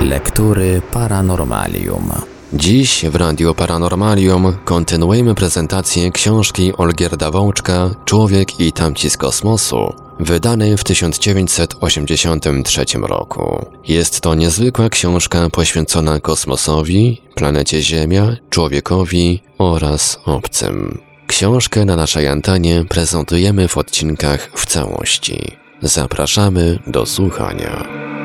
Lektury Paranormalium. Dziś w Radio Paranormalium kontynuujemy prezentację książki Olgierda Wączka Człowiek i tamci z kosmosu, wydanej w 1983 roku. Jest to niezwykła książka poświęcona kosmosowi, planecie Ziemia, człowiekowi oraz obcym. Książkę na naszej antenie prezentujemy w odcinkach w całości. Zapraszamy do słuchania.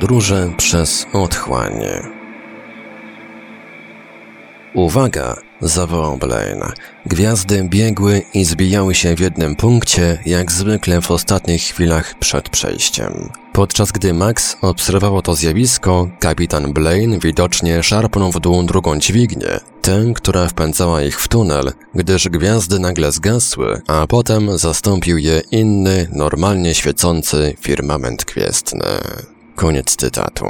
Podróże przez otchłanie. Uwaga! zawołał Blaine. Gwiazdy biegły i zbijały się w jednym punkcie, jak zwykle w ostatnich chwilach przed przejściem. Podczas gdy Max obserwował to zjawisko, kapitan Blaine widocznie szarpnął w dół drugą dźwignię, tę, która wpędzała ich w tunel, gdyż gwiazdy nagle zgasły, a potem zastąpił je inny, normalnie świecący firmament gwiezdny. Koniec cytatu.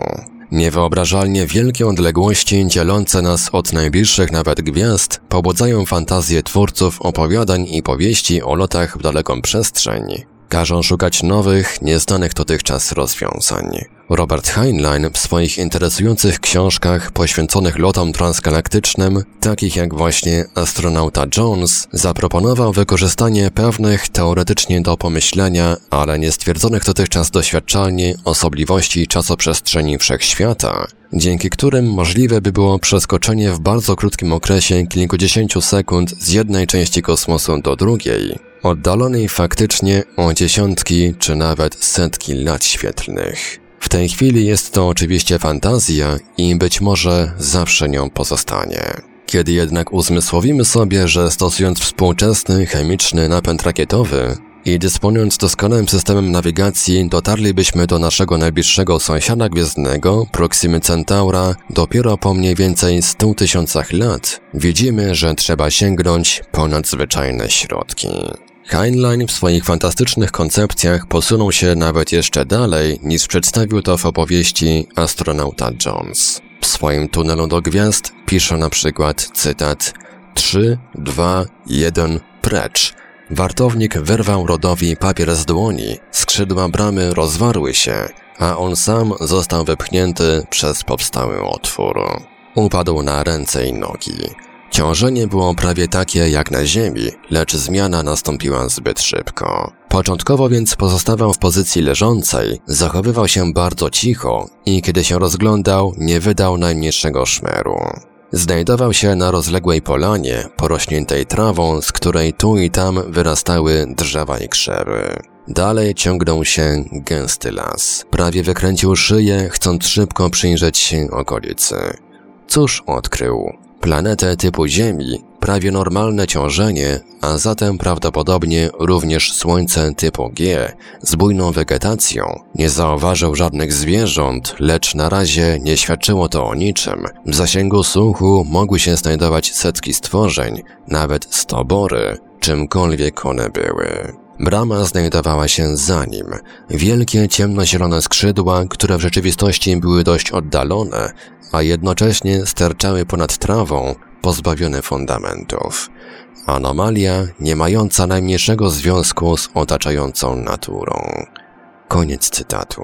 Niewyobrażalnie wielkie odległości dzielące nas od najbliższych nawet gwiazd pobudzają fantazję twórców opowiadań i powieści o lotach w daleką przestrzeń, Każą szukać nowych, nieznanych dotychczas rozwiązań. Robert Heinlein w swoich interesujących książkach poświęconych lotom transgalaktycznym, takich jak właśnie Astronauta Jones, zaproponował wykorzystanie pewnych teoretycznie do pomyślenia, ale niestwierdzonych dotychczas doświadczalnie osobliwości czasoprzestrzeni wszechświata, dzięki którym możliwe by było przeskoczenie w bardzo krótkim okresie kilkudziesięciu sekund z jednej części kosmosu do drugiej, oddalonej faktycznie o dziesiątki czy nawet setki lat świetlnych. W tej chwili jest to oczywiście fantazja i być może zawsze nią pozostanie. Kiedy jednak uzmysłowimy sobie, że stosując współczesny chemiczny napęd rakietowy i dysponując doskonałym systemem nawigacji dotarlibyśmy do naszego najbliższego sąsiada gwiezdnego, Proximy Centaura, dopiero po mniej więcej 100 tysiącach lat, widzimy, że trzeba sięgnąć po nadzwyczajne środki. Heinlein w swoich fantastycznych koncepcjach posunął się nawet jeszcze dalej, niż przedstawił to w opowieści Astronauta Jones. W swoim tunelu do gwiazd pisze na przykład cytat 3, 2, 1, precz. Wartownik wyrwał Rodowi papier z dłoni, skrzydła bramy rozwarły się, a on sam został wypchnięty przez powstały otwór. Upadł na ręce i nogi. Ciążenie było prawie takie jak na ziemi, lecz zmiana nastąpiła zbyt szybko. Początkowo więc pozostawał w pozycji leżącej, zachowywał się bardzo cicho i kiedy się rozglądał, nie wydał najmniejszego szmeru. Znajdował się na rozległej polanie, porośniętej trawą, z której tu i tam wyrastały drzewa i krzewy. Dalej ciągnął się gęsty las. Prawie wykręcił szyję, chcąc szybko przyjrzeć się okolicy. Cóż odkrył? Planetę typu Ziemi, prawie normalne ciążenie, a zatem prawdopodobnie również Słońce typu G z bujną wegetacją. Nie zauważył żadnych zwierząt, lecz na razie nie świadczyło to o niczym. W zasięgu słuchu mogły się znajdować setki stworzeń, nawet stobory, czymkolwiek one były. Brama znajdowała się za nim. Wielkie ciemnozielone skrzydła, które w rzeczywistości były dość oddalone, a jednocześnie sterczały ponad trawą, pozbawione fundamentów. Anomalia nie mająca najmniejszego związku z otaczającą naturą. Koniec cytatu.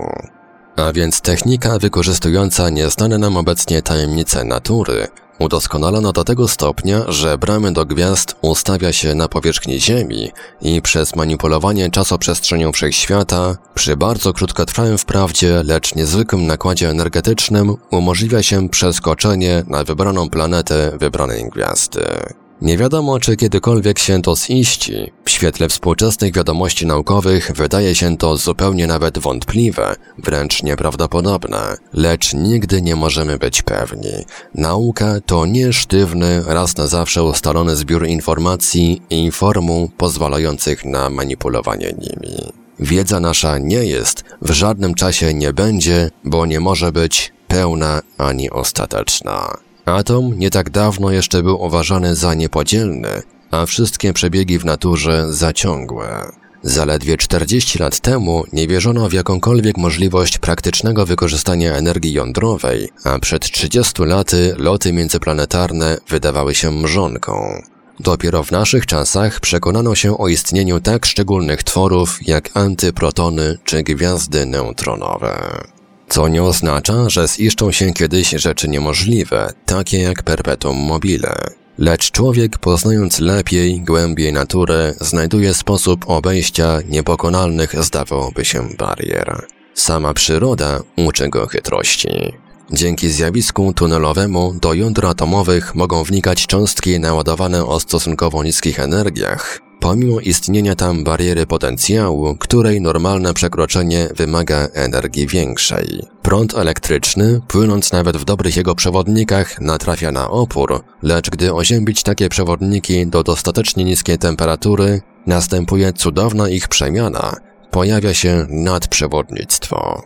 A więc technika wykorzystująca nieznane nam obecnie tajemnice natury udoskonalono do tego stopnia, że bramy do gwiazd ustawia się na powierzchni Ziemi i przez manipulowanie czasoprzestrzenią wszechświata, przy bardzo krótkotrwałym wprawdzie, lecz niezwykłym nakładzie energetycznym, umożliwia się przeskoczenie na wybraną planetę wybranej gwiazdy. Nie wiadomo, czy kiedykolwiek się to ziści. W świetle współczesnych wiadomości naukowych wydaje się to zupełnie nawet wątpliwe, wręcz nieprawdopodobne, lecz nigdy nie możemy być pewni. Nauka to nie sztywny, raz na zawsze ustalony zbiór informacji i formuł pozwalających na manipulowanie nimi. Wiedza nasza nie jest, w żadnym czasie nie będzie, bo nie może być pełna ani ostateczna. Atom nie tak dawno jeszcze był uważany za niepodzielny, a wszystkie przebiegi w naturze za ciągłe. Zaledwie 40 lat temu nie wierzono w jakąkolwiek możliwość praktycznego wykorzystania energii jądrowej, a przed 30 laty loty międzyplanetarne wydawały się mrzonką. Dopiero w naszych czasach przekonano się o istnieniu tak szczególnych tworów jak antyprotony czy gwiazdy neutronowe. Co nie oznacza, że ziszczą się kiedyś rzeczy niemożliwe, takie jak perpetuum mobile. Lecz człowiek, poznając lepiej, głębiej naturę, znajduje sposób obejścia niepokonalnych, zdawałoby się, barier. Sama przyroda uczy go chytrości. Dzięki zjawisku tunelowemu do jądr atomowych mogą wnikać cząstki naładowane o stosunkowo niskich energiach, pomimo istnienia tam bariery potencjału, której normalne przekroczenie wymaga energii większej. Prąd elektryczny, płynąc nawet w dobrych jego przewodnikach, natrafia na opór, lecz gdy oziębić takie przewodniki do dostatecznie niskiej temperatury, następuje cudowna ich przemiana, pojawia się nadprzewodnictwo.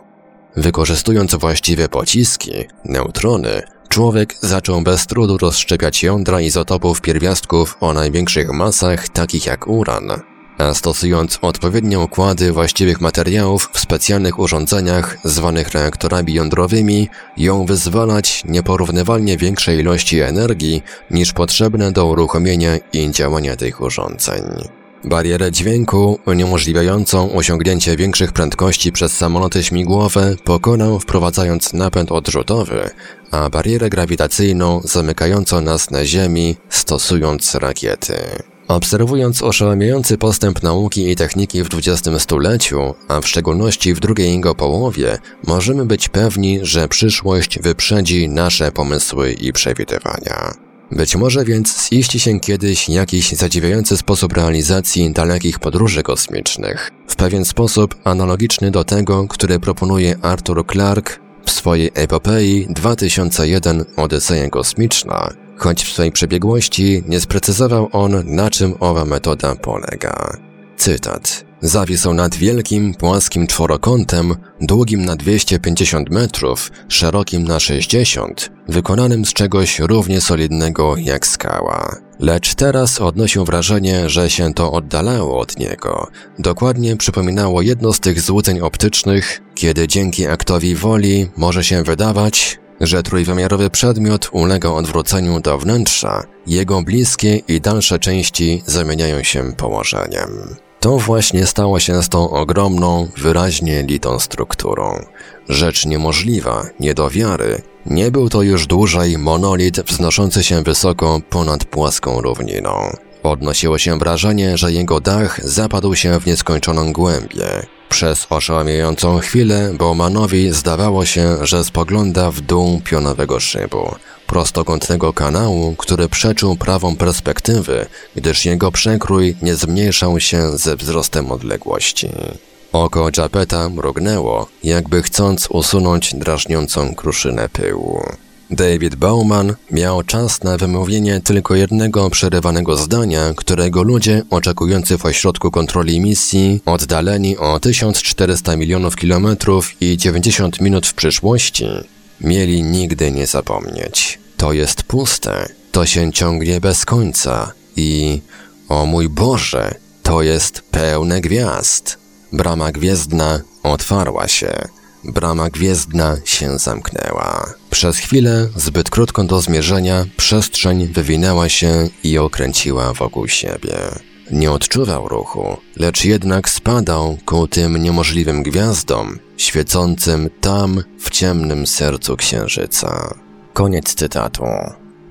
Wykorzystując właściwe pociski, neutrony, człowiek zaczął bez trudu rozszczepiać jądra izotopów pierwiastków o największych masach, takich jak uran, a stosując odpowiednie układy właściwych materiałów w specjalnych urządzeniach zwanych reaktorami jądrowymi, ją wyzwalać nieporównywalnie większej ilości energii niż potrzebne do uruchomienia i działania tych urządzeń. Barierę dźwięku, uniemożliwiającą osiągnięcie większych prędkości przez samoloty śmigłowe, pokonał wprowadzając napęd odrzutowy, a barierę grawitacyjną zamykającą nas na Ziemi, stosując rakiety. Obserwując oszałamiający postęp nauki i techniki w XX stuleciu, a w szczególności w drugiej jego połowie, możemy być pewni, że przyszłość wyprzedzi nasze pomysły i przewidywania. Być może więc ziści się kiedyś jakiś zadziwiający sposób realizacji dalekich podróży kosmicznych, w pewien sposób analogiczny do tego, który proponuje Arthur Clarke w swojej epopei 2001 Odyseja Kosmiczna, choć w swej przebiegłości nie sprecyzował on, na czym owa metoda polega. Cytat. Zawisł nad wielkim, płaskim czworokątem, długim na 250 metrów, szerokim na 60, wykonanym z czegoś równie solidnego jak skała. Lecz teraz odnosił wrażenie, że się to oddalało od niego. Dokładnie przypominało jedno z tych złudzeń optycznych, kiedy dzięki aktowi woli może się wydawać, że trójwymiarowy przedmiot ulega odwróceniu do wnętrza, jego bliskie i dalsze części zamieniają się położeniem. To właśnie stało się z tą ogromną, wyraźnie litą strukturą. Rzecz niemożliwa, nie do wiary. Nie był to już dłużej monolit wznoszący się wysoko ponad płaską równiną. Odnosiło się wrażenie, że jego dach zapadł się w nieskończoną głębię. Przez oszałamiającą chwilę Bowmanowi zdawało się, że spogląda w dół pionowego szybu, prostokątnego kanału, który przeczył prawą perspektywy, gdyż jego przekrój nie zmniejszał się ze wzrostem odległości. Oko Japeta mrugnęło, jakby chcąc usunąć drażniącą kruszynę pyłu. David Bauman miał czas na wymówienie tylko jednego przerywanego zdania, którego ludzie oczekujący w ośrodku kontroli misji, oddaleni o 1400 milionów kilometrów i 90 minut w przyszłości, mieli nigdy nie zapomnieć. To jest puste, to się ciągnie bez końca i, o mój Boże, to jest pełne gwiazd. Brama gwiezdna otwarła się. Brama gwiezdna się zamknęła. Przez chwilę, zbyt krótką do zmierzenia, przestrzeń wywinęła się i okręciła wokół siebie. Nie odczuwał ruchu, lecz jednak spadał ku tym niemożliwym gwiazdom, świecącym tam w ciemnym sercu księżyca. Koniec cytatu.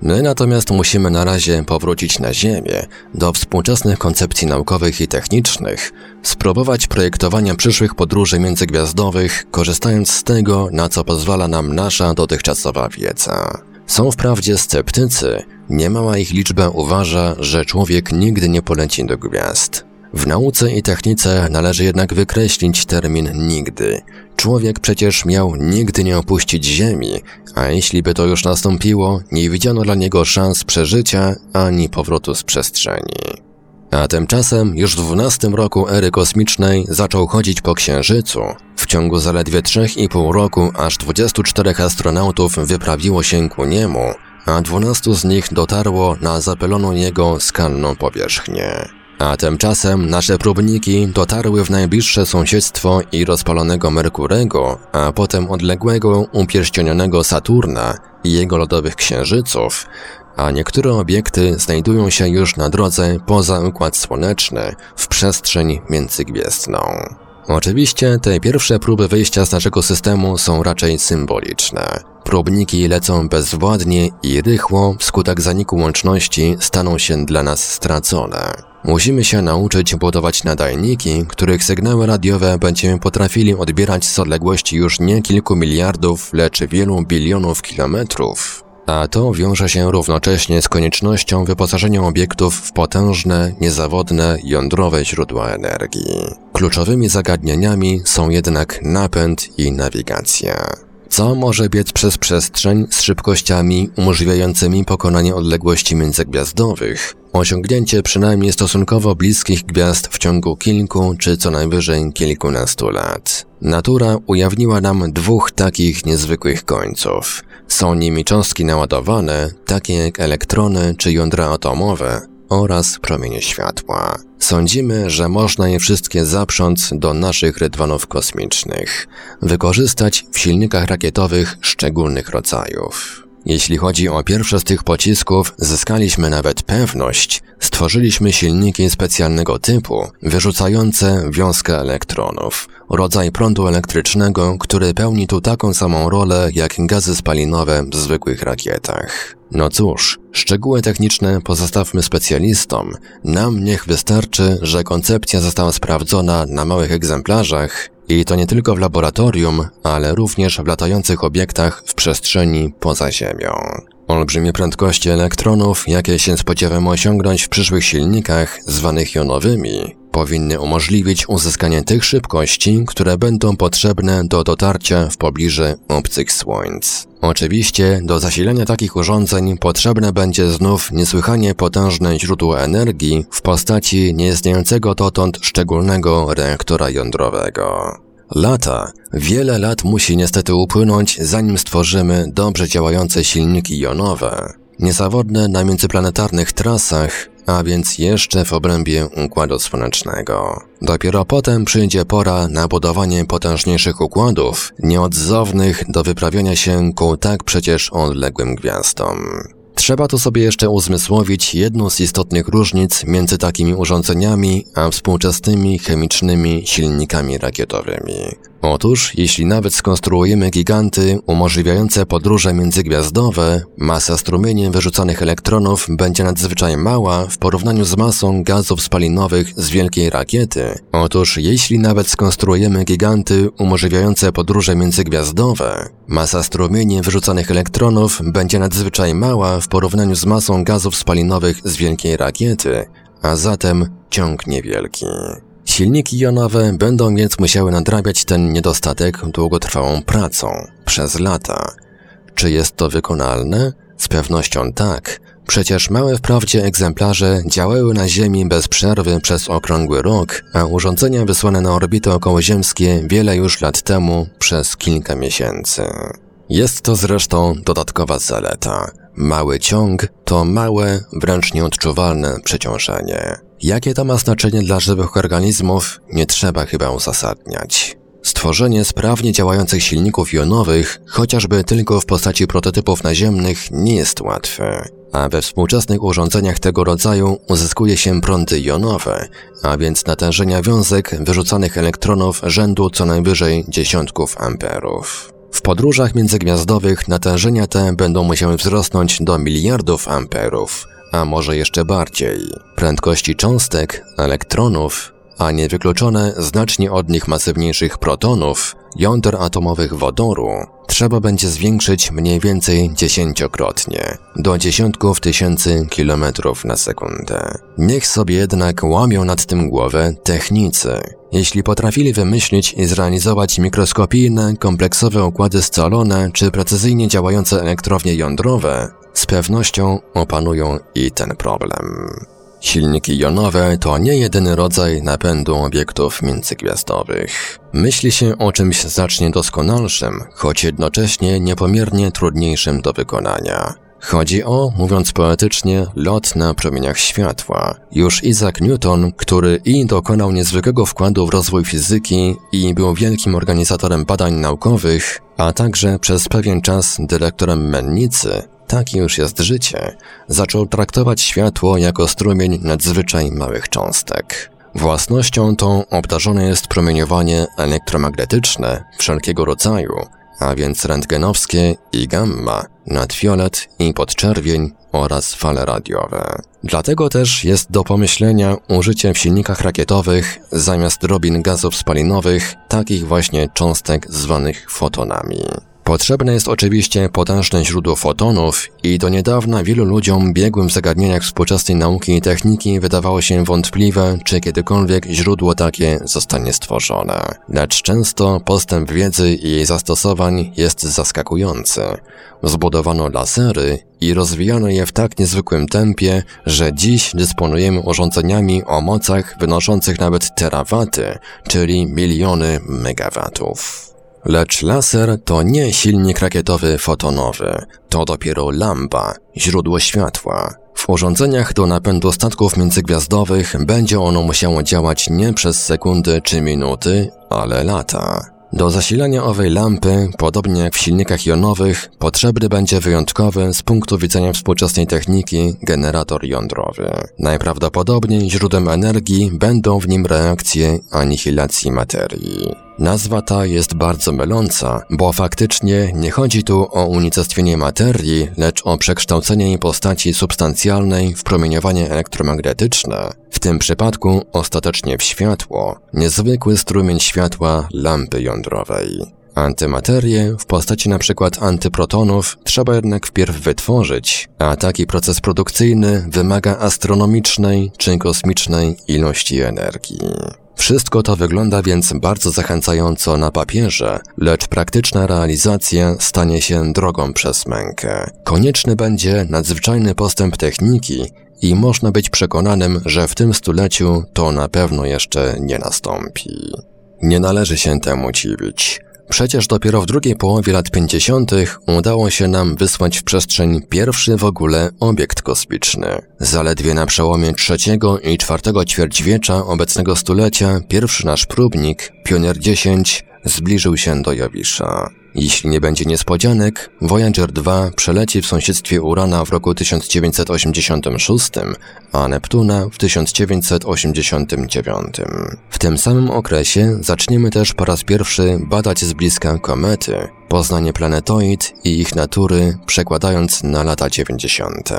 My natomiast musimy na razie powrócić na Ziemię, do współczesnych koncepcji naukowych i technicznych, spróbować projektowania przyszłych podróży międzygwiazdowych, korzystając z tego, na co pozwala nam nasza dotychczasowa wiedza. Są wprawdzie sceptycy, Niemała ich liczba uważa, że człowiek nigdy nie poleci do gwiazd. W nauce i technice należy jednak wykreślić termin nigdy. Człowiek przecież miał nigdy nie opuścić Ziemi, a jeśli by to już nastąpiło, nie widziano dla niego szans przeżycia ani powrotu z przestrzeni. A tymczasem już w 12 roku ery kosmicznej zaczął chodzić po Księżycu. W ciągu zaledwie 3,5 roku aż 24 astronautów wyprawiło się ku niemu, a 12 z nich dotarło na zapyloną jego skalną powierzchnię. A tymczasem nasze próbniki dotarły w najbliższe sąsiedztwo i rozpalonego Merkurego, a potem odległego upierścionionego Saturna i jego lodowych księżyców, a niektóre obiekty znajdują się już na drodze poza Układ Słoneczny, w przestrzeń międzygwiezdną. Oczywiście te pierwsze próby wyjścia z naszego systemu są raczej symboliczne. Próbniki lecą bezwładnie i rychło, wskutek zaniku łączności staną się dla nas stracone. Musimy się nauczyć budować nadajniki, których sygnały radiowe będziemy potrafili odbierać z odległości już nie kilku miliardów, lecz wielu bilionów kilometrów. A to wiąże się równocześnie z koniecznością wyposażenia obiektów w potężne, niezawodne, jądrowe źródła energii. Kluczowymi zagadnieniami są jednak napęd i nawigacja. Co może biec przez przestrzeń z szybkościami umożliwiającymi pokonanie odległości międzygwiazdowych, osiągnięcie przynajmniej stosunkowo bliskich gwiazd w ciągu kilku czy co najwyżej kilkunastu lat. Natura ujawniła nam dwóch takich niezwykłych końców. Są nimi cząstki naładowane, takie jak elektrony czy jądra atomowe, oraz promienie światła. Sądzimy, że można je wszystkie zaprząc do naszych rydwanów kosmicznych, wykorzystać w silnikach rakietowych szczególnych rodzajów. Jeśli chodzi o pierwsze z tych pocisków, zyskaliśmy nawet pewność, stworzyliśmy silniki specjalnego typu, wyrzucające wiązkę elektronów, rodzaj prądu elektrycznego, który pełni tu taką samą rolę jak gazy spalinowe w zwykłych rakietach. No cóż, szczegóły techniczne pozostawmy specjalistom. Nam niech wystarczy, że koncepcja została sprawdzona na małych egzemplarzach i to nie tylko w laboratorium, ale również w latających obiektach w przestrzeni poza Ziemią. Olbrzymie prędkości elektronów, jakie się spodziewamy osiągnąć w przyszłych silnikach, zwanych jonowymi, powinny umożliwić uzyskanie tych szybkości, które będą potrzebne do dotarcia w pobliżu obcych słońc. Oczywiście do zasilania takich urządzeń potrzebne będzie znów niesłychanie potężne źródło energii w postaci nieistniejącego dotąd szczególnego reaktora jądrowego. Lata, wiele lat musi niestety upłynąć, zanim stworzymy dobrze działające silniki jonowe, niezawodne na międzyplanetarnych trasach, a więc jeszcze w obrębie Układu Słonecznego. Dopiero potem przyjdzie pora na budowanie potężniejszych układów, nieodzownych do wyprawiania się ku tak przecież odległym gwiazdom. Trzeba tu sobie jeszcze uzmysłowić jedną z istotnych różnic między takimi urządzeniami a współczesnymi chemicznymi silnikami rakietowymi. Otóż, jeśli nawet skonstruujemy giganty umożliwiające podróże międzygwiazdowe, masa strumieniem wyrzucanych elektronów będzie nadzwyczaj mała w porównaniu z masą gazów spalinowych z wielkiej rakiety. Otóż, jeśli nawet skonstruujemy giganty umożliwiające podróże międzygwiazdowe, masa strumieniem wyrzucanych elektronów będzie nadzwyczaj mała w porównaniu z masą gazów spalinowych z wielkiej rakiety, a zatem ciąg niewielki. Silniki jonowe będą więc musiały nadrabiać ten niedostatek długotrwałą pracą, przez lata. Czy jest to wykonalne? Z pewnością tak. Przecież małe wprawdzie egzemplarze działały na Ziemi bez przerwy przez okrągły rok, a urządzenia wysłane na orbity okołoziemskie wiele już lat temu przez kilka miesięcy. Jest to zresztą dodatkowa zaleta. Mały ciąg to małe, wręcz nieodczuwalne przeciążenie. Jakie to ma znaczenie dla żywych organizmów, nie trzeba chyba uzasadniać. Stworzenie sprawnie działających silników jonowych, chociażby tylko w postaci prototypów naziemnych, nie jest łatwe, a we współczesnych urządzeniach tego rodzaju uzyskuje się prądy jonowe, a więc natężenia wiązek wyrzucanych elektronów rzędu co najwyżej dziesiątków amperów. W podróżach międzygwiazdowych natężenia te będą musiały wzrosnąć do miliardów amperów, a może jeszcze bardziej. Prędkości cząstek, elektronów, a niewykluczone znacznie od nich masywniejszych protonów, jąder atomowych wodoru, trzeba będzie zwiększyć mniej więcej dziesięciokrotnie, do dziesiątków tysięcy kilometrów na sekundę. Niech sobie jednak łamią nad tym głowę technicy. Jeśli potrafili wymyślić i zrealizować mikroskopijne, kompleksowe układy scalone czy precyzyjnie działające elektrownie jądrowe, z pewnością opanują i ten problem. Silniki jonowe to nie jedyny rodzaj napędu obiektów międzygwiazdowych. Myśli się o czymś znacznie doskonalszym, choć jednocześnie niepomiernie trudniejszym do wykonania. Chodzi o, mówiąc poetycznie, lot na promieniach światła. Już Isaac Newton, który i dokonał niezwykłego wkładu w rozwój fizyki i był wielkim organizatorem badań naukowych, a także przez pewien czas dyrektorem mennicy, takie już jest życie, zaczął traktować światło jako strumień nadzwyczaj małych cząstek. Własnością tą obdarzone jest promieniowanie elektromagnetyczne wszelkiego rodzaju, a więc rentgenowskie i gamma, nadfiolet i podczerwień oraz fale radiowe. Dlatego też jest do pomyślenia użycie w silnikach rakietowych zamiast drobin gazów spalinowych takich właśnie cząstek zwanych fotonami. Potrzebne jest oczywiście potężne źródło fotonów i do niedawna wielu ludziom biegłym w zagadnieniach współczesnej nauki i techniki wydawało się wątpliwe, czy kiedykolwiek źródło takie zostanie stworzone. Lecz często postęp wiedzy i jej zastosowań jest zaskakujący. Zbudowano lasery i rozwijano je w tak niezwykłym tempie, że dziś dysponujemy urządzeniami o mocach wynoszących nawet terawaty, czyli miliony megawatów. Lecz laser to nie silnik rakietowy fotonowy, to dopiero lampa, źródło światła. W urządzeniach do napędu statków międzygwiazdowych będzie ono musiało działać nie przez sekundy czy minuty, ale lata. Do zasilania owej lampy, podobnie jak w silnikach jonowych, potrzebny będzie wyjątkowy z punktu widzenia współczesnej techniki generator jądrowy. Najprawdopodobniej źródłem energii będą w nim reakcje anihilacji materii. Nazwa ta jest bardzo myląca, bo faktycznie nie chodzi tu o unicestwienie materii, lecz o przekształcenie jej postaci substancjalnej w promieniowanie elektromagnetyczne, w tym przypadku ostatecznie w światło, niezwykły strumień światła lampy jądrowej. Antymaterię w postaci np. antyprotonów trzeba jednak wpierw wytworzyć, a taki proces produkcyjny wymaga astronomicznej czy kosmicznej ilości energii. Wszystko to wygląda więc bardzo zachęcająco na papierze, lecz praktyczna realizacja stanie się drogą przez mękę. Konieczny będzie nadzwyczajny postęp techniki i można być przekonanym, że w tym stuleciu to na pewno jeszcze nie nastąpi. Nie należy się temu dziwić. Przecież dopiero w drugiej połowie lat 50. udało się nam wysłać w przestrzeń pierwszy w ogóle obiekt kosmiczny. Zaledwie na przełomie trzeciego i czwartego ćwierćwiecza obecnego stulecia pierwszy nasz próbnik, Pionier 10, zbliżył się do Jowisza. Jeśli nie będzie niespodzianek, Voyager 2 przeleci w sąsiedztwie Urana w roku 1986, a Neptuna w 1989. W tym samym okresie zaczniemy też po raz pierwszy badać z bliska komety, poznanie planetoid i ich natury przekładając na lata 90.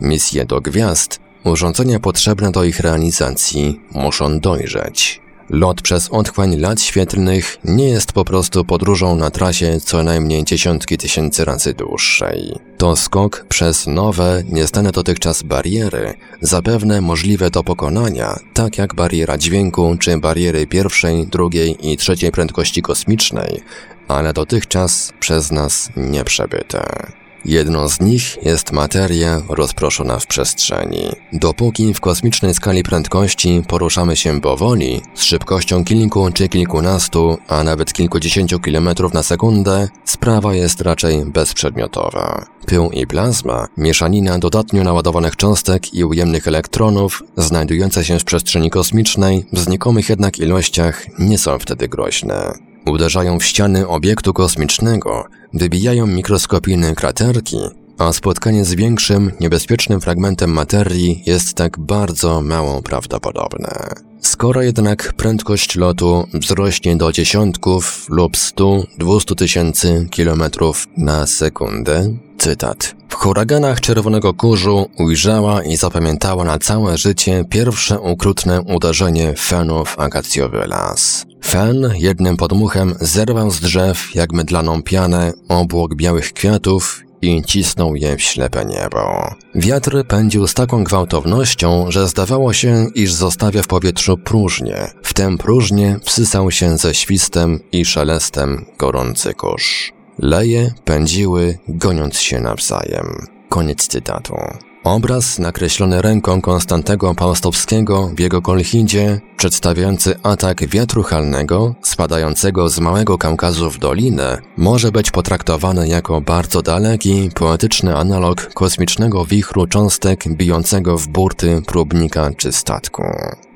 Misje do gwiazd Urządzenia potrzebne do ich realizacji muszą dojrzeć. Lot przez otchłań lat świetlnych nie jest po prostu podróżą na trasie co najmniej dziesiątki tysięcy razy dłuższej. To skok przez nowe, nieznane dotychczas bariery, zapewne możliwe do pokonania, tak jak bariera dźwięku czy bariery pierwszej, drugiej i trzeciej prędkości kosmicznej, ale dotychczas przez nas nieprzebyte. Jedną z nich jest materia rozproszona w przestrzeni. Dopóki w kosmicznej skali prędkości poruszamy się powoli, z szybkością kilku czy kilkunastu, a nawet kilkudziesięciu kilometrów na sekundę, sprawa jest raczej bezprzedmiotowa. Pył i plazma, mieszanina dodatnio naładowanych cząstek i ujemnych elektronów, znajdujące się w przestrzeni kosmicznej, w znikomych jednak ilościach, nie są wtedy groźne. Uderzają w ściany obiektu kosmicznego, wybijają mikroskopijne kraterki, a spotkanie z większym, niebezpiecznym fragmentem materii jest tak bardzo mało prawdopodobne. Skoro jednak prędkość lotu wzrośnie do dziesiątków lub stu, dwustu tysięcy kilometrów na sekundę, cytat. W huraganach Czerwonego Kurzu ujrzała i zapamiętała na całe życie pierwsze okrutne uderzenie fenu w akacjowy las. Fen jednym podmuchem zerwał z drzew jak mydlaną pianę obłok białych kwiatów i cisnął je w ślepe niebo. Wiatr pędził z taką gwałtownością, że zdawało się, iż zostawia w powietrzu próżnię. W tę próżnię wsysał się ze świstem i szelestem gorący kurz. Leje pędziły, goniąc się nawzajem. Koniec cytatu. Obraz nakreślony ręką Konstantego Paustowskiego w jego kolchidzie, przedstawiający atak wiatru halnego spadającego z Małego Kaukazu w dolinę, może być potraktowany jako bardzo daleki, poetyczny analog kosmicznego wichru cząstek bijącego w burty próbnika czy statku.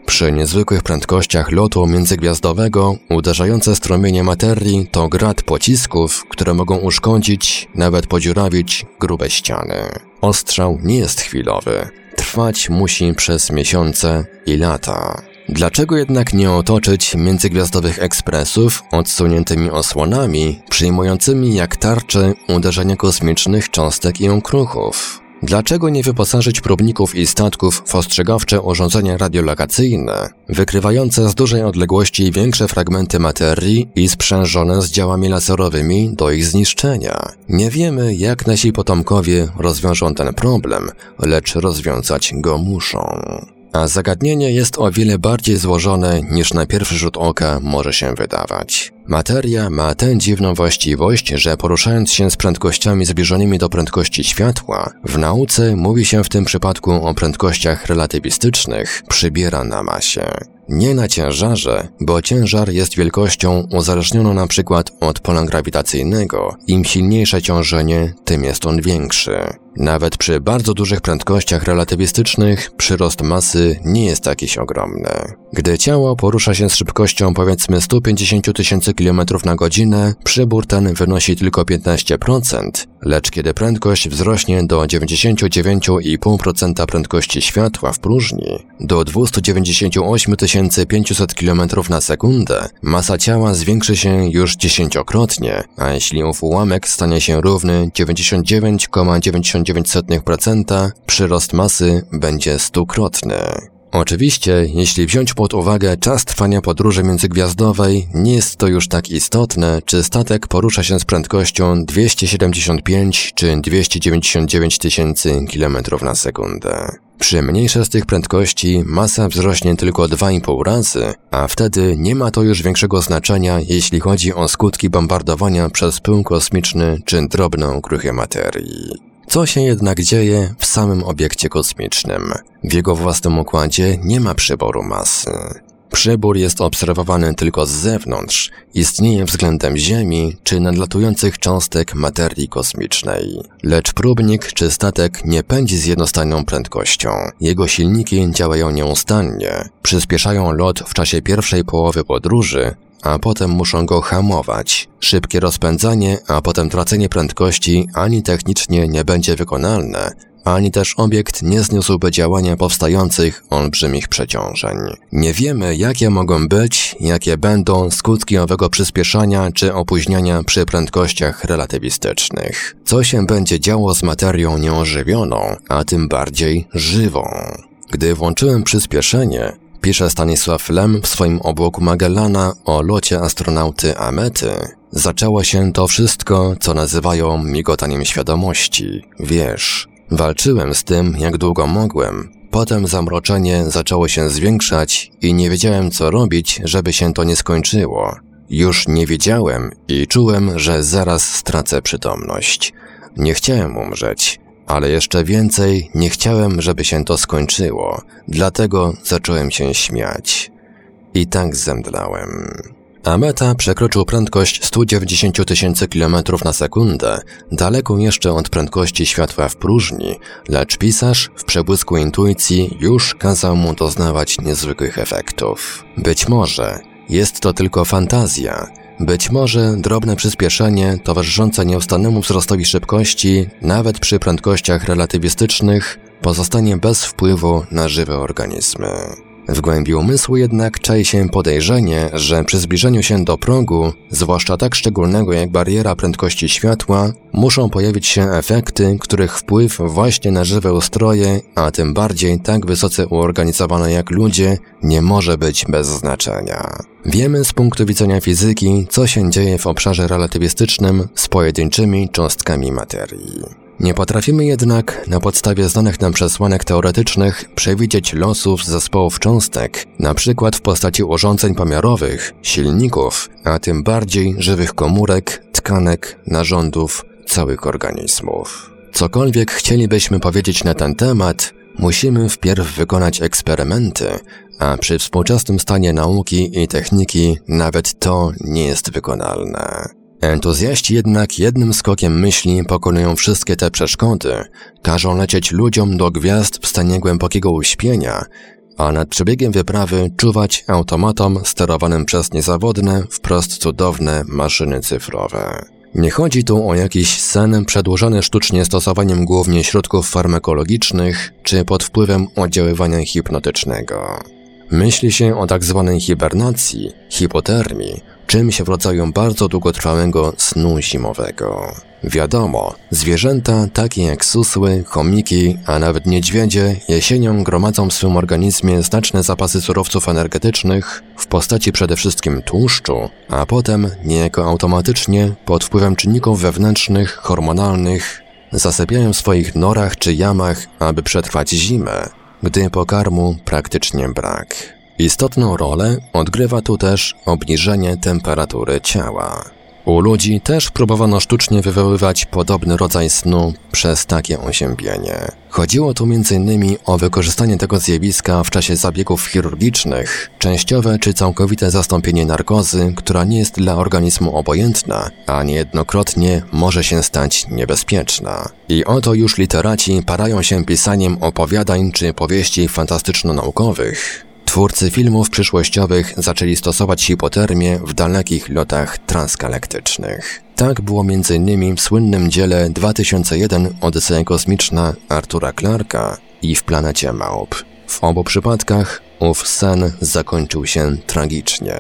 Przy niezwykłych prędkościach lotu międzygwiazdowego uderzające strumienie materii to grad pocisków, które mogą uszkodzić, nawet podziurawić grube ściany. Ostrzał nie jest chwilowy. Trwać musi przez miesiące i lata. Dlaczego jednak nie otoczyć międzygwiazdowych ekspresów odsuniętymi osłonami, przyjmującymi jak tarcze uderzenia kosmicznych cząstek i okruchów? Dlaczego nie wyposażyć próbników i statków w ostrzegawcze urządzenia radiolokacyjne, wykrywające z dużej odległości większe fragmenty materii i sprzężone z działami laserowymi do ich zniszczenia? Nie wiemy, jak nasi potomkowie rozwiążą ten problem, lecz rozwiązać go muszą. A zagadnienie jest o wiele bardziej złożone niż na pierwszy rzut oka może się wydawać. Materia ma tę dziwną właściwość, że poruszając się z prędkościami zbliżonymi do prędkości światła, w nauce mówi się w tym przypadku o prędkościach relatywistycznych, przybiera na masie. Nie na ciężarze, bo ciężar jest wielkością uzależnioną na przykład od pola grawitacyjnego. Im silniejsze ciążenie, tym jest on większy. Nawet przy bardzo dużych prędkościach relatywistycznych przyrost masy nie jest jakiś ogromny. Gdy ciało porusza się z szybkością powiedzmy 150 tysięcy km na godzinę, przybór ten wynosi tylko 15%, lecz kiedy prędkość wzrośnie do 99,5% prędkości światła w próżni, do 298 500 km na sekundę, masa ciała zwiększy się już dziesięciokrotnie, a jeśli ów ułamek stanie się równy 99,99%, przyrost masy będzie stukrotny. Oczywiście, jeśli wziąć pod uwagę czas trwania podróży międzygwiazdowej, nie jest to już tak istotne, czy statek porusza się z prędkością 275 czy 299 tysięcy km na sekundę. Przy mniejszej z tych prędkości masa wzrośnie tylko 2,5 razy, a wtedy nie ma to już większego znaczenia, jeśli chodzi o skutki bombardowania przez pył kosmiczny czy drobne okruchy materii. Co się jednak dzieje w samym obiekcie kosmicznym? W jego własnym układzie nie ma przyboru masy. Przybór jest obserwowany tylko z zewnątrz, istnieje względem Ziemi czy nadlatujących cząstek materii kosmicznej. Lecz próbnik czy statek nie pędzi z jednostajną prędkością. Jego silniki działają nieustannie, przyspieszają lot w czasie pierwszej połowy podróży, a potem muszą go hamować. Szybkie rozpędzanie, a potem tracenie prędkości ani technicznie nie będzie wykonalne, ani też obiekt nie zniósłby działania powstających olbrzymich przeciążeń. Nie wiemy, jakie mogą być, jakie będą skutki owego przyspieszania czy opóźniania przy prędkościach relatywistycznych. Co się będzie działo z materią nieożywioną, a tym bardziej żywą. Gdy włączyłem przyspieszenie, pisze Stanisław Lem w swoim obłoku Magellana o locie astronauty Amety, zaczęło się to wszystko, co nazywają migotaniem świadomości. Wiesz, walczyłem z tym, jak długo mogłem. Potem zamroczenie zaczęło się zwiększać i nie wiedziałem, co robić, żeby się to nie skończyło. Już nie wiedziałem i czułem, że zaraz stracę przytomność. Nie chciałem umrzeć, ale jeszcze więcej nie chciałem, żeby się to skończyło, dlatego zacząłem się śmiać. I tak zemdlałem. Ameta przekroczył prędkość 190 tysięcy km na sekundę, daleko jeszcze od prędkości światła w próżni, lecz pisarz w przebłysku intuicji już kazał mu doznawać niezwykłych efektów. Być może jest to tylko fantazja, być może drobne przyspieszenie towarzyszące nieustannemu wzrostowi szybkości, nawet przy prędkościach relatywistycznych, pozostanie bez wpływu na żywe organizmy. W głębi umysłu jednak czai się podejrzenie, że przy zbliżeniu się do progu, zwłaszcza tak szczególnego jak bariera prędkości światła, muszą pojawić się efekty, których wpływ właśnie na żywe ustroje, a tym bardziej tak wysoce uorganizowane jak ludzie, nie może być bez znaczenia. Wiemy z punktu widzenia fizyki, co się dzieje w obszarze relatywistycznym z pojedynczymi cząstkami materii. Nie potrafimy jednak na podstawie znanych nam przesłanek teoretycznych przewidzieć losów zespołów cząstek, na przykład w postaci urządzeń pomiarowych, silników, a tym bardziej żywych komórek, tkanek, narządów, całych organizmów. Cokolwiek chcielibyśmy powiedzieć na ten temat, musimy wpierw wykonać eksperymenty, a przy współczesnym stanie nauki i techniki nawet to nie jest wykonalne. Entuzjaści jednak jednym skokiem myśli pokonują wszystkie te przeszkody, każą lecieć ludziom do gwiazd w stanie głębokiego uśpienia, a nad przebiegiem wyprawy czuwać automatom sterowanym przez niezawodne, wprost cudowne maszyny cyfrowe. Nie chodzi tu o jakiś sen przedłużony sztucznie stosowaniem głównie środków farmakologicznych czy pod wpływem oddziaływania hipnotycznego. Myśli się o tak zwanej hibernacji, hipotermii, czymś w rodzaju bardzo długotrwałego snu zimowego. Wiadomo, zwierzęta takie jak susły, chomiki, a nawet niedźwiedzie jesienią gromadzą w swym organizmie znaczne zapasy surowców energetycznych w postaci przede wszystkim tłuszczu, a potem niejako automatycznie pod wpływem czynników wewnętrznych, hormonalnych zasypiają w swoich norach czy jamach, aby przetrwać zimę, gdy pokarmu praktycznie brak. Istotną rolę odgrywa tu też obniżenie temperatury ciała. U ludzi też próbowano sztucznie wywoływać podobny rodzaj snu przez takie oziębienie. Chodziło tu m.in. o wykorzystanie tego zjawiska w czasie zabiegów chirurgicznych, częściowe czy całkowite zastąpienie narkozy, która nie jest dla organizmu obojętna, a niejednokrotnie może się stać niebezpieczna. I oto już literaci parają się pisaniem opowiadań czy powieści fantastyczno-naukowych, Twórcy filmów przyszłościowych zaczęli stosować hipotermię w dalekich lotach transgalaktycznych. Tak było m.in. w słynnym dziele 2001 Odyseja Kosmiczna Artura Clarka i w Planecie Małp. W obu przypadkach ów sen zakończył się tragicznie.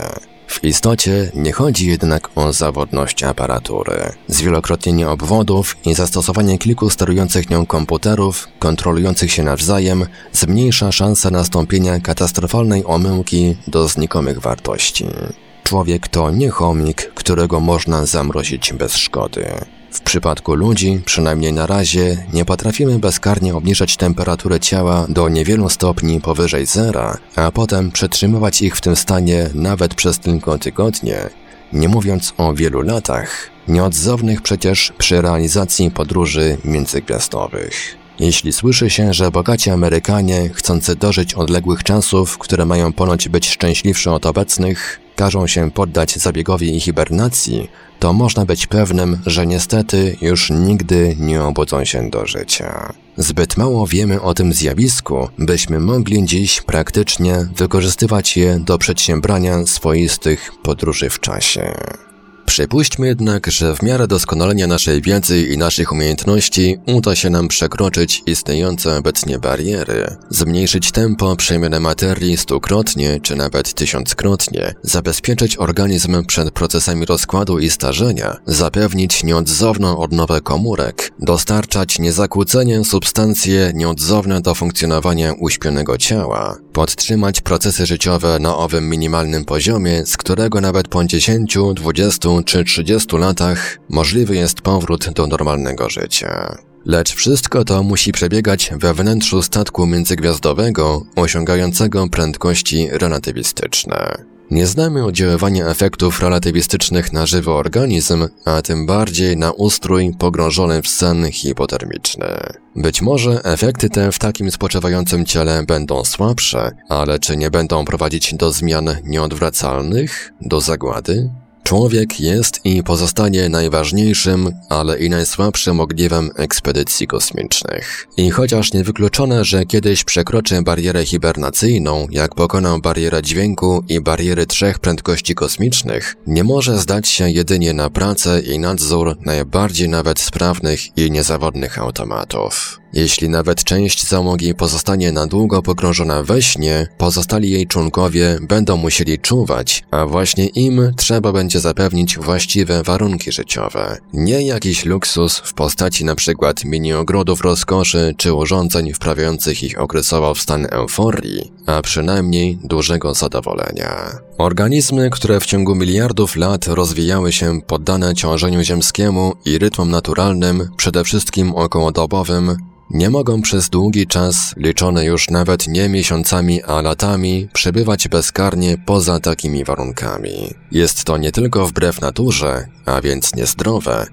W istocie nie chodzi jednak o zawodność aparatury. Zwielokrotnienie obwodów i zastosowanie kilku sterujących nią komputerów, kontrolujących się nawzajem, zmniejsza szanse nastąpienia katastrofalnej omyłki do znikomych wartości. Człowiek to nie chomik, którego można zamrozić bez szkody. W przypadku ludzi, przynajmniej na razie, nie potrafimy bezkarnie obniżać temperatury ciała do niewielu stopni powyżej zera, a potem przetrzymywać ich w tym stanie nawet przez tylko tygodnie, nie mówiąc o wielu latach, nieodzownych przecież przy realizacji podróży międzygwiazdowych. Jeśli słyszy się, że bogaci Amerykanie, chcący dożyć odległych czasów, które mają ponoć być szczęśliwsze od obecnych, każą się poddać zabiegowi i hibernacji, to można być pewnym, że niestety już nigdy nie obudzą się do życia. Zbyt mało wiemy o tym zjawisku, byśmy mogli dziś praktycznie wykorzystywać je do przedsiębrania swoistych podróży w czasie. Przypuśćmy jednak, że w miarę doskonalenia naszej wiedzy i naszych umiejętności uda się nam przekroczyć istniejące obecnie bariery, zmniejszyć tempo przemiany materii stukrotnie czy nawet tysiąckrotnie, zabezpieczyć organizm przed procesami rozkładu i starzenia, zapewnić nieodzowną odnowę komórek, dostarczać niezakłócenie substancje nieodzowne do funkcjonowania uśpionego ciała, podtrzymać procesy życiowe na owym minimalnym poziomie, z którego nawet po 10, 20 czy 30 latach możliwy jest powrót do normalnego życia. Lecz wszystko to musi przebiegać we wnętrzu statku międzygwiazdowego osiągającego prędkości relatywistyczne. Nie znamy oddziaływania efektów relatywistycznych na żywy organizm, a tym bardziej na ustrój pogrążony w sen hipotermiczny. Być może efekty te w takim spoczywającym ciele będą słabsze, ale czy nie będą prowadzić do zmian nieodwracalnych, do zagłady? Człowiek jest i pozostanie najważniejszym, ale i najsłabszym ogniwem ekspedycji kosmicznych. I chociaż niewykluczone, że kiedyś przekroczy barierę hibernacyjną, jak pokonał barierę dźwięku i bariery trzech prędkości kosmicznych, nie może zdać się jedynie na pracę i nadzór najbardziej nawet sprawnych i niezawodnych automatów. Jeśli nawet część załogi pozostanie na długo pogrążona we śnie, pozostali jej członkowie będą musieli czuwać, a właśnie im trzeba będzie zapewnić właściwe warunki życiowe. Nie jakiś luksus w postaci np. mini ogrodów rozkoszy czy urządzeń wprawiających ich okresowo w stan euforii, a przynajmniej dużego zadowolenia. Organizmy, które w ciągu miliardów lat rozwijały się poddane ciążeniu ziemskiemu i rytmom naturalnym, przede wszystkim okołodobowym, nie mogą przez długi czas, liczony już nawet nie miesiącami, a latami, przebywać bezkarnie poza takimi warunkami. Jest to nie tylko wbrew naturze, a więc niezdrowe,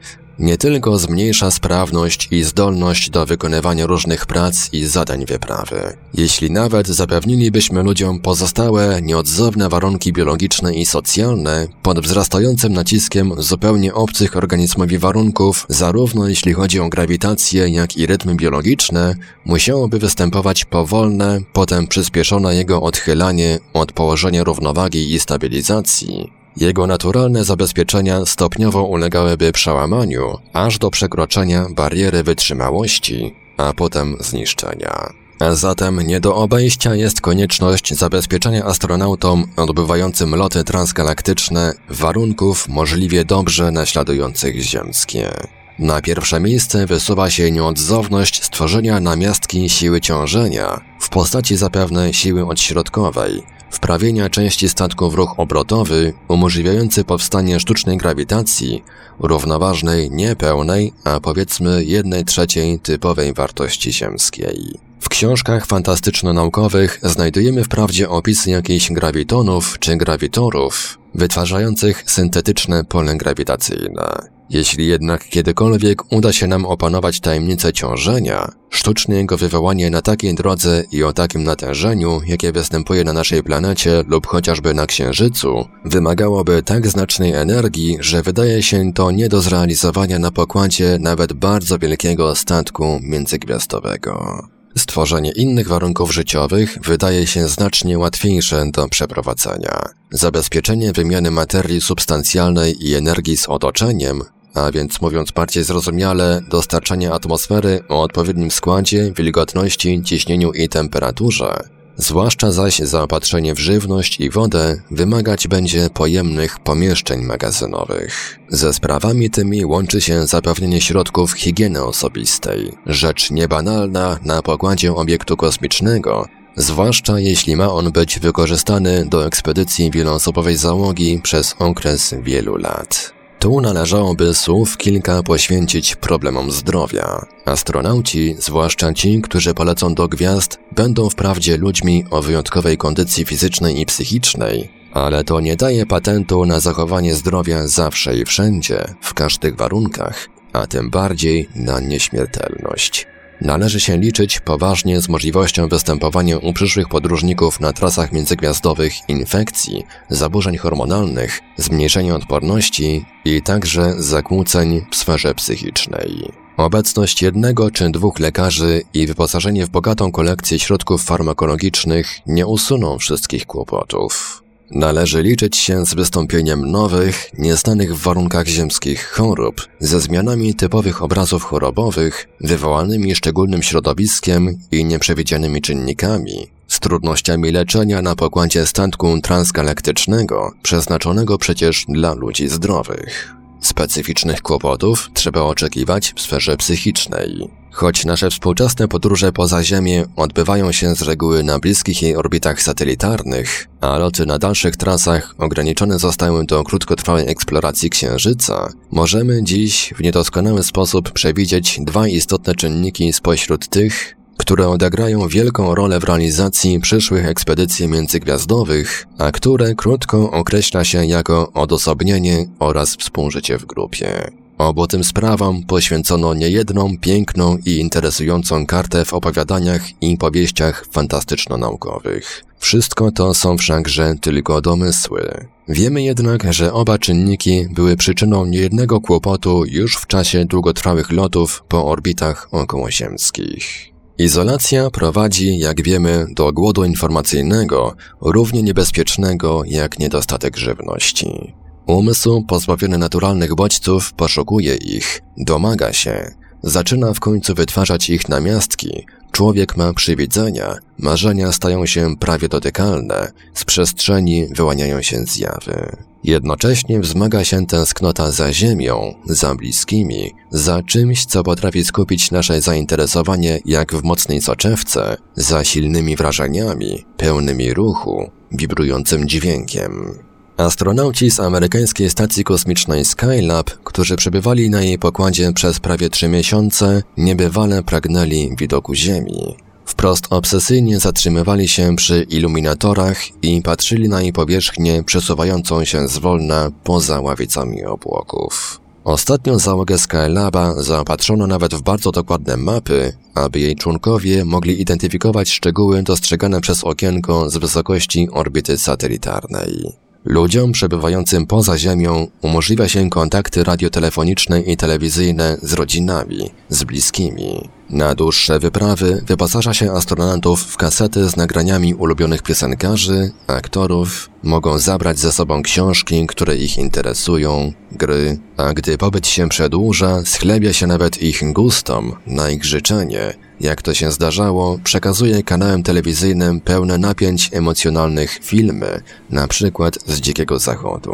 nie tylko zmniejsza sprawność i zdolność do wykonywania różnych prac i zadań wyprawy. Jeśli nawet zapewnilibyśmy ludziom pozostałe, nieodzowne warunki biologiczne i socjalne, pod wzrastającym naciskiem zupełnie obcych organizmowi warunków, zarówno jeśli chodzi o grawitację, jak i rytmy biologiczne, musiałoby występować powolne, potem przyspieszone jego odchylanie od położenia równowagi i stabilizacji, jego naturalne zabezpieczenia stopniowo ulegałyby przełamaniu, aż do przekroczenia bariery wytrzymałości, a potem zniszczenia. Zatem nie do obejścia jest konieczność zabezpieczenia astronautom odbywającym loty transgalaktyczne warunków możliwie dobrze naśladujących ziemskie. Na pierwsze miejsce wysuwa się nieodzowność stworzenia namiastki siły ciążenia w postaci zapewne siły odśrodkowej, wprawienia części statku w ruch obrotowy umożliwiający powstanie sztucznej grawitacji równoważnej nie pełnej, a powiedzmy jednej trzeciej typowej wartości ziemskiej. W książkach fantastyczno-naukowych znajdujemy wprawdzie opisy jakichś gravitonów czy gravitorów, wytwarzających syntetyczne pole grawitacyjne. Jeśli jednak kiedykolwiek uda się nam opanować tajemnicę ciążenia, sztuczne jego wywołanie na takiej drodze i o takim natężeniu, jakie występuje na naszej planecie lub chociażby na Księżycu, wymagałoby tak znacznej energii, że wydaje się to nie do zrealizowania na pokładzie nawet bardzo wielkiego statku międzygwiazdowego. Stworzenie innych warunków życiowych wydaje się znacznie łatwiejsze do przeprowadzenia. Zabezpieczenie wymiany materii substancjalnej i energii z otoczeniem, a więc mówiąc bardziej zrozumiale, dostarczanie atmosfery o odpowiednim składzie, wilgotności, ciśnieniu i temperaturze, Zwłaszcza zaś zaopatrzenie w żywność i wodę wymagać będzie pojemnych pomieszczeń magazynowych. Ze sprawami tymi łączy się zapewnienie środków higieny osobistej, rzecz niebanalna na pokładzie obiektu kosmicznego, zwłaszcza jeśli ma on być wykorzystany do ekspedycji wieloosobowej załogi przez okres wielu lat. Tu należałoby słów kilka poświęcić problemom zdrowia. Astronauci, zwłaszcza ci, którzy polecą do gwiazd, będą wprawdzie ludźmi o wyjątkowej kondycji fizycznej i psychicznej, ale to nie daje patentu na zachowanie zdrowia zawsze i wszędzie, w każdych warunkach, a tym bardziej na nieśmiertelność. Należy się liczyć poważnie z możliwością występowania u przyszłych podróżników na trasach międzygwiazdowych infekcji, zaburzeń hormonalnych, zmniejszenia odporności i także zakłóceń w sferze psychicznej. Obecność jednego czy dwóch lekarzy i wyposażenie w bogatą kolekcję środków farmakologicznych nie usuną wszystkich kłopotów. Należy liczyć się z wystąpieniem nowych, nieznanych w warunkach ziemskich chorób, ze zmianami typowych obrazów chorobowych, wywołanymi szczególnym środowiskiem i nieprzewidzianymi czynnikami, z trudnościami leczenia na pokładzie statku transgalaktycznego, przeznaczonego przecież dla ludzi zdrowych. Specyficznych kłopotów trzeba oczekiwać w sferze psychicznej. Choć nasze współczesne podróże poza Ziemię odbywają się z reguły na bliskich jej orbitach satelitarnych, a loty na dalszych trasach ograniczone zostały do krótkotrwałej eksploracji Księżyca, możemy dziś w niedoskonały sposób przewidzieć dwa istotne czynniki spośród tych, które odegrają wielką rolę w realizacji przyszłych ekspedycji międzygwiazdowych, a które krótko określa się jako odosobnienie oraz współżycie w grupie. Obu tym sprawom poświęcono niejedną piękną i interesującą kartę w opowiadaniach i powieściach fantastyczno-naukowych. Wszystko to są wszakże tylko domysły. Wiemy jednak, że oba czynniki były przyczyną niejednego kłopotu już w czasie długotrwałych lotów po orbitach okołoziemskich. Izolacja prowadzi, jak wiemy, do głodu informacyjnego, równie niebezpiecznego jak niedostatek żywności. Umysł pozbawiony naturalnych bodźców poszukuje ich, domaga się, zaczyna w końcu wytwarzać ich namiastki, człowiek ma przywidzenia, marzenia stają się prawie dotykalne, z przestrzeni wyłaniają się zjawy. Jednocześnie wzmaga się tęsknota za ziemią, za bliskimi, za czymś, co potrafi skupić nasze zainteresowanie jak w mocnej soczewce, za silnymi wrażeniami, pełnymi ruchu, wibrującym dźwiękiem. Astronauci z amerykańskiej stacji kosmicznej Skylab, którzy przebywali na jej pokładzie przez prawie trzy miesiące, niebywale pragnęli widoku Ziemi. Wprost obsesyjnie zatrzymywali się przy iluminatorach i patrzyli na jej powierzchnię przesuwającą się zwolna poza ławicami obłoków. Ostatnią załogę Skylaba zaopatrzono nawet w bardzo dokładne mapy, aby jej członkowie mogli identyfikować szczegóły dostrzegane przez okienko z wysokości orbity satelitarnej. Ludziom przebywającym poza Ziemią umożliwia się kontakty radiotelefoniczne i telewizyjne z rodzinami, z bliskimi. Na dłuższe wyprawy wyposaża się astronautów w kasety z nagraniami ulubionych piosenkarzy, aktorów, mogą zabrać ze sobą książki, które ich interesują, gry, a gdy pobyt się przedłuża, schlebia się nawet ich gustom, na ich życzenie. Jak to się zdarzało, przekazuje kanałem telewizyjnym pełne napięć emocjonalnych filmy, na przykład z Dzikiego Zachodu.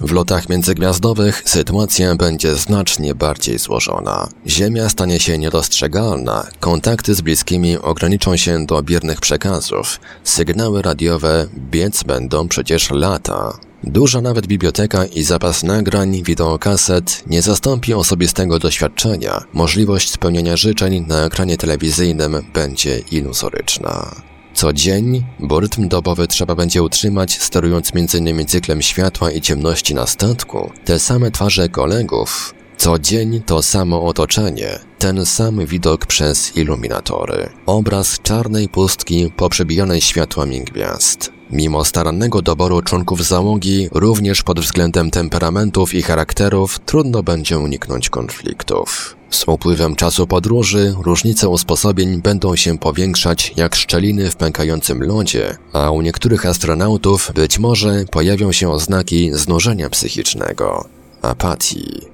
W lotach międzygwiazdowych sytuacja będzie znacznie bardziej złożona. Ziemia stanie się niedostrzegalna, kontakty z bliskimi ograniczą się do biernych przekazów, sygnały radiowe biec będą przecież lata. Duża nawet biblioteka i zapas nagrań, wideokaset nie zastąpi osobistego doświadczenia. Możliwość spełnienia życzeń na ekranie telewizyjnym będzie ilusoryczna. Co dzień, bo rytm dobowy trzeba będzie utrzymać, sterując m.in. cyklem światła i ciemności na statku, te same twarze kolegów, co dzień to samo otoczenie, ten sam widok przez iluminatory. Obraz czarnej pustki poprzebijanej światłami gwiazd. Mimo starannego doboru członków załogi, również pod względem temperamentów i charakterów, trudno będzie uniknąć konfliktów. Z upływem czasu podróży różnice usposobień będą się powiększać jak szczeliny w pękającym lodzie, a u niektórych astronautów być może pojawią się oznaki znużenia psychicznego, apatii.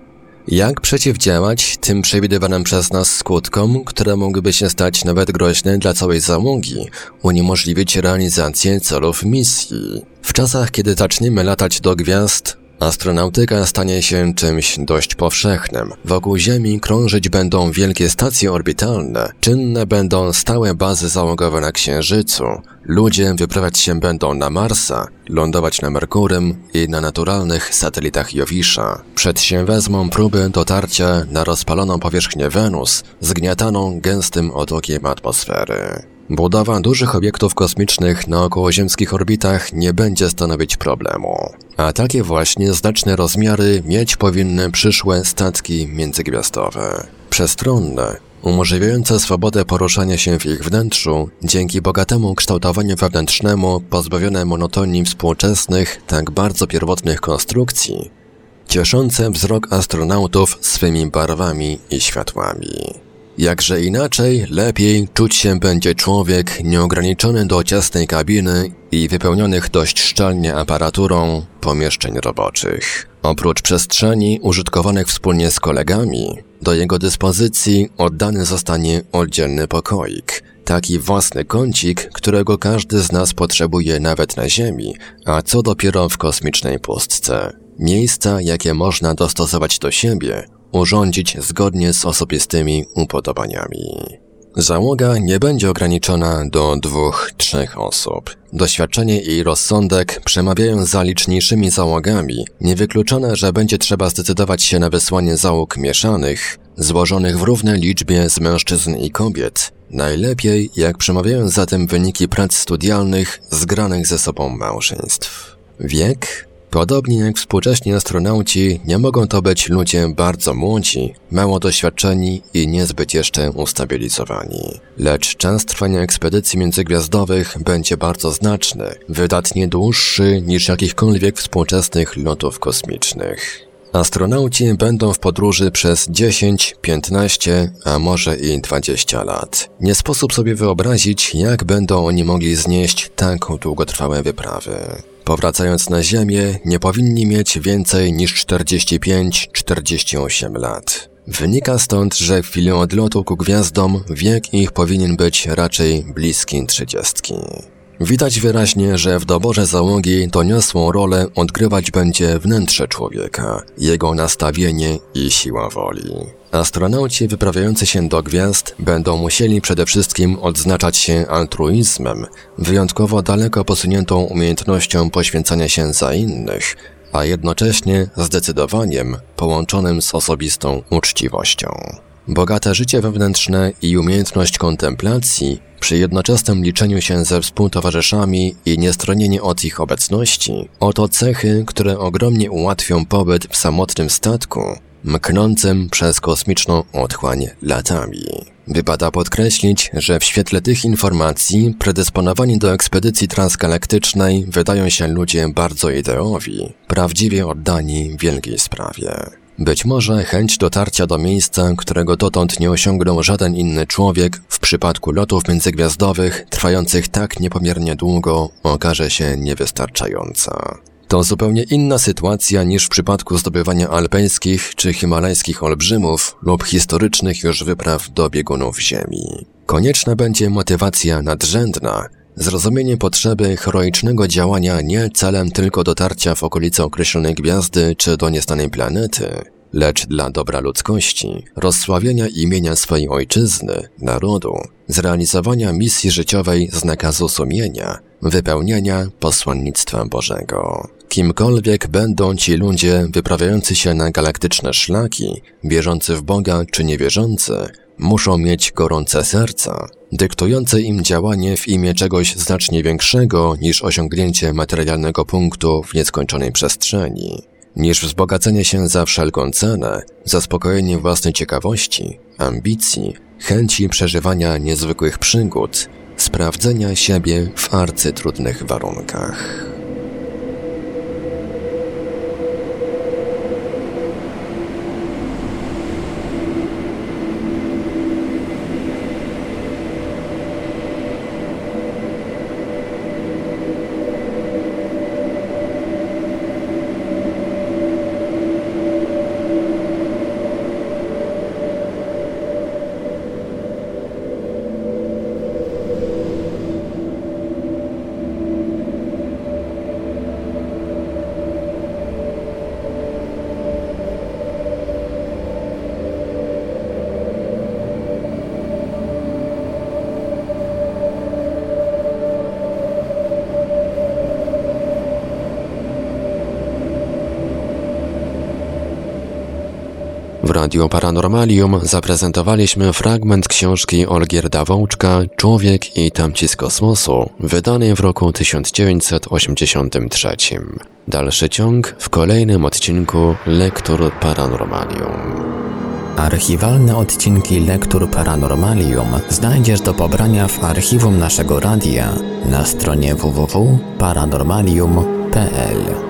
Jak przeciwdziałać tym przewidywanym przez nas skutkom, które mogłyby się stać nawet groźne dla całej załogi, uniemożliwić realizację celów misji? W czasach, kiedy zaczniemy latać do gwiazd, Astronautyka stanie się czymś dość powszechnym. Wokół Ziemi krążyć będą wielkie stacje orbitalne, czynne będą stałe bazy załogowe na Księżycu. Ludzie wyprawiać się będą na Marsa, lądować na Merkurym i na naturalnych satelitach Jowisza. Przed się wezmą próby dotarcia na rozpaloną powierzchnię Wenus, zgniataną gęstym otokiem atmosfery. Budowa dużych obiektów kosmicznych na okołoziemskich orbitach nie będzie stanowić problemu. A takie właśnie znaczne rozmiary mieć powinny przyszłe statki międzygwiazdowe. Przestronne, umożliwiające swobodę poruszania się w ich wnętrzu, dzięki bogatemu kształtowaniu wewnętrznemu, pozbawione monotonii współczesnych, tak bardzo pierwotnych konstrukcji, cieszące wzrok astronautów swymi barwami i światłami. Jakże inaczej, lepiej czuć się będzie człowiek nieograniczony do ciasnej kabiny i wypełnionych dość szczelnie aparaturą pomieszczeń roboczych. Oprócz przestrzeni użytkowanych wspólnie z kolegami, do jego dyspozycji oddany zostanie oddzielny pokoik, taki własny kącik, którego każdy z nas potrzebuje nawet na Ziemi, a co dopiero w kosmicznej pustce. Miejsca, jakie można dostosować do siebie, urządzić zgodnie z osobistymi upodobaniami. Załoga nie będzie ograniczona do dwóch, trzech osób. Doświadczenie i rozsądek przemawiają za liczniejszymi załogami. Niewykluczone, że będzie trzeba zdecydować się na wysłanie załóg mieszanych, złożonych w równej liczbie z mężczyzn i kobiet. Najlepiej, jak przemawiają za tym wyniki prac studialnych zgranych ze sobą małżeństw. Wiek Podobnie jak współcześni astronauci, nie mogą to być ludzie bardzo młodzi, mało doświadczeni i niezbyt jeszcze ustabilizowani. Lecz czas trwania ekspedycji międzygwiazdowych będzie bardzo znaczny, wydatnie dłuższy niż jakichkolwiek współczesnych lotów kosmicznych. Astronauci będą w podróży przez 10, 15, a może i 20 lat. Nie sposób sobie wyobrazić, jak będą oni mogli znieść tak długotrwałe wyprawy. Powracając na Ziemię, nie powinni mieć więcej niż 45-48 lat. Wynika stąd, że w chwili odlotu ku gwiazdom wiek ich powinien być raczej bliski trzydziestki. Widać wyraźnie, że w doborze załogi doniosłą rolę odgrywać będzie wnętrze człowieka, jego nastawienie i siła woli. Astronauci wyprawiający się do gwiazd będą musieli przede wszystkim odznaczać się altruizmem, wyjątkowo daleko posuniętą umiejętnością poświęcania się za innych, a jednocześnie zdecydowaniem połączonym z osobistą uczciwością. Bogate życie wewnętrzne i umiejętność kontemplacji przy jednoczesnym liczeniu się ze współtowarzyszami i niestronienie od ich obecności, oto cechy, które ogromnie ułatwią pobyt w samotnym statku, mknącym przez kosmiczną otchłań latami. Wypada podkreślić, że w świetle tych informacji predysponowani do ekspedycji transgalaktycznej wydają się ludzie bardzo ideowi, prawdziwie oddani wielkiej sprawie. Być może chęć dotarcia do miejsca, którego dotąd nie osiągnął żaden inny człowiek, w przypadku lotów międzygwiazdowych, trwających tak niepomiernie długo, okaże się niewystarczająca. To zupełnie inna sytuacja niż w przypadku zdobywania alpejskich czy himalajskich olbrzymów lub historycznych już wypraw do biegunów Ziemi. Konieczna będzie motywacja nadrzędna, Zrozumienie potrzeby heroicznego działania nie celem tylko dotarcia w okolice określonej gwiazdy czy do nieznanej planety, lecz dla dobra ludzkości, rozsławienia imienia swojej ojczyzny, narodu, zrealizowania misji życiowej z nakazu sumienia, wypełnienia posłannictwa Bożego. Kimkolwiek będą ci ludzie wyprawiający się na galaktyczne szlaki, wierzący w Boga czy niewierzący, muszą mieć gorące serca, dyktujące im działanie w imię czegoś znacznie większego niż osiągnięcie materialnego punktu w nieskończonej przestrzeni, niż wzbogacenie się za wszelką cenę, zaspokojenie własnej ciekawości, ambicji, chęci przeżywania niezwykłych przygód, sprawdzenia siebie w arcytrudnych warunkach. W Radio Paranormalium zaprezentowaliśmy fragment książki Olgierda Wączka Człowiek i tamci z kosmosu, wydanej w roku 1983. Dalszy ciąg w kolejnym odcinku Lektur Paranormalium. Archiwalne odcinki Lektur Paranormalium znajdziesz do pobrania w archiwum naszego radia na stronie www.paranormalium.pl.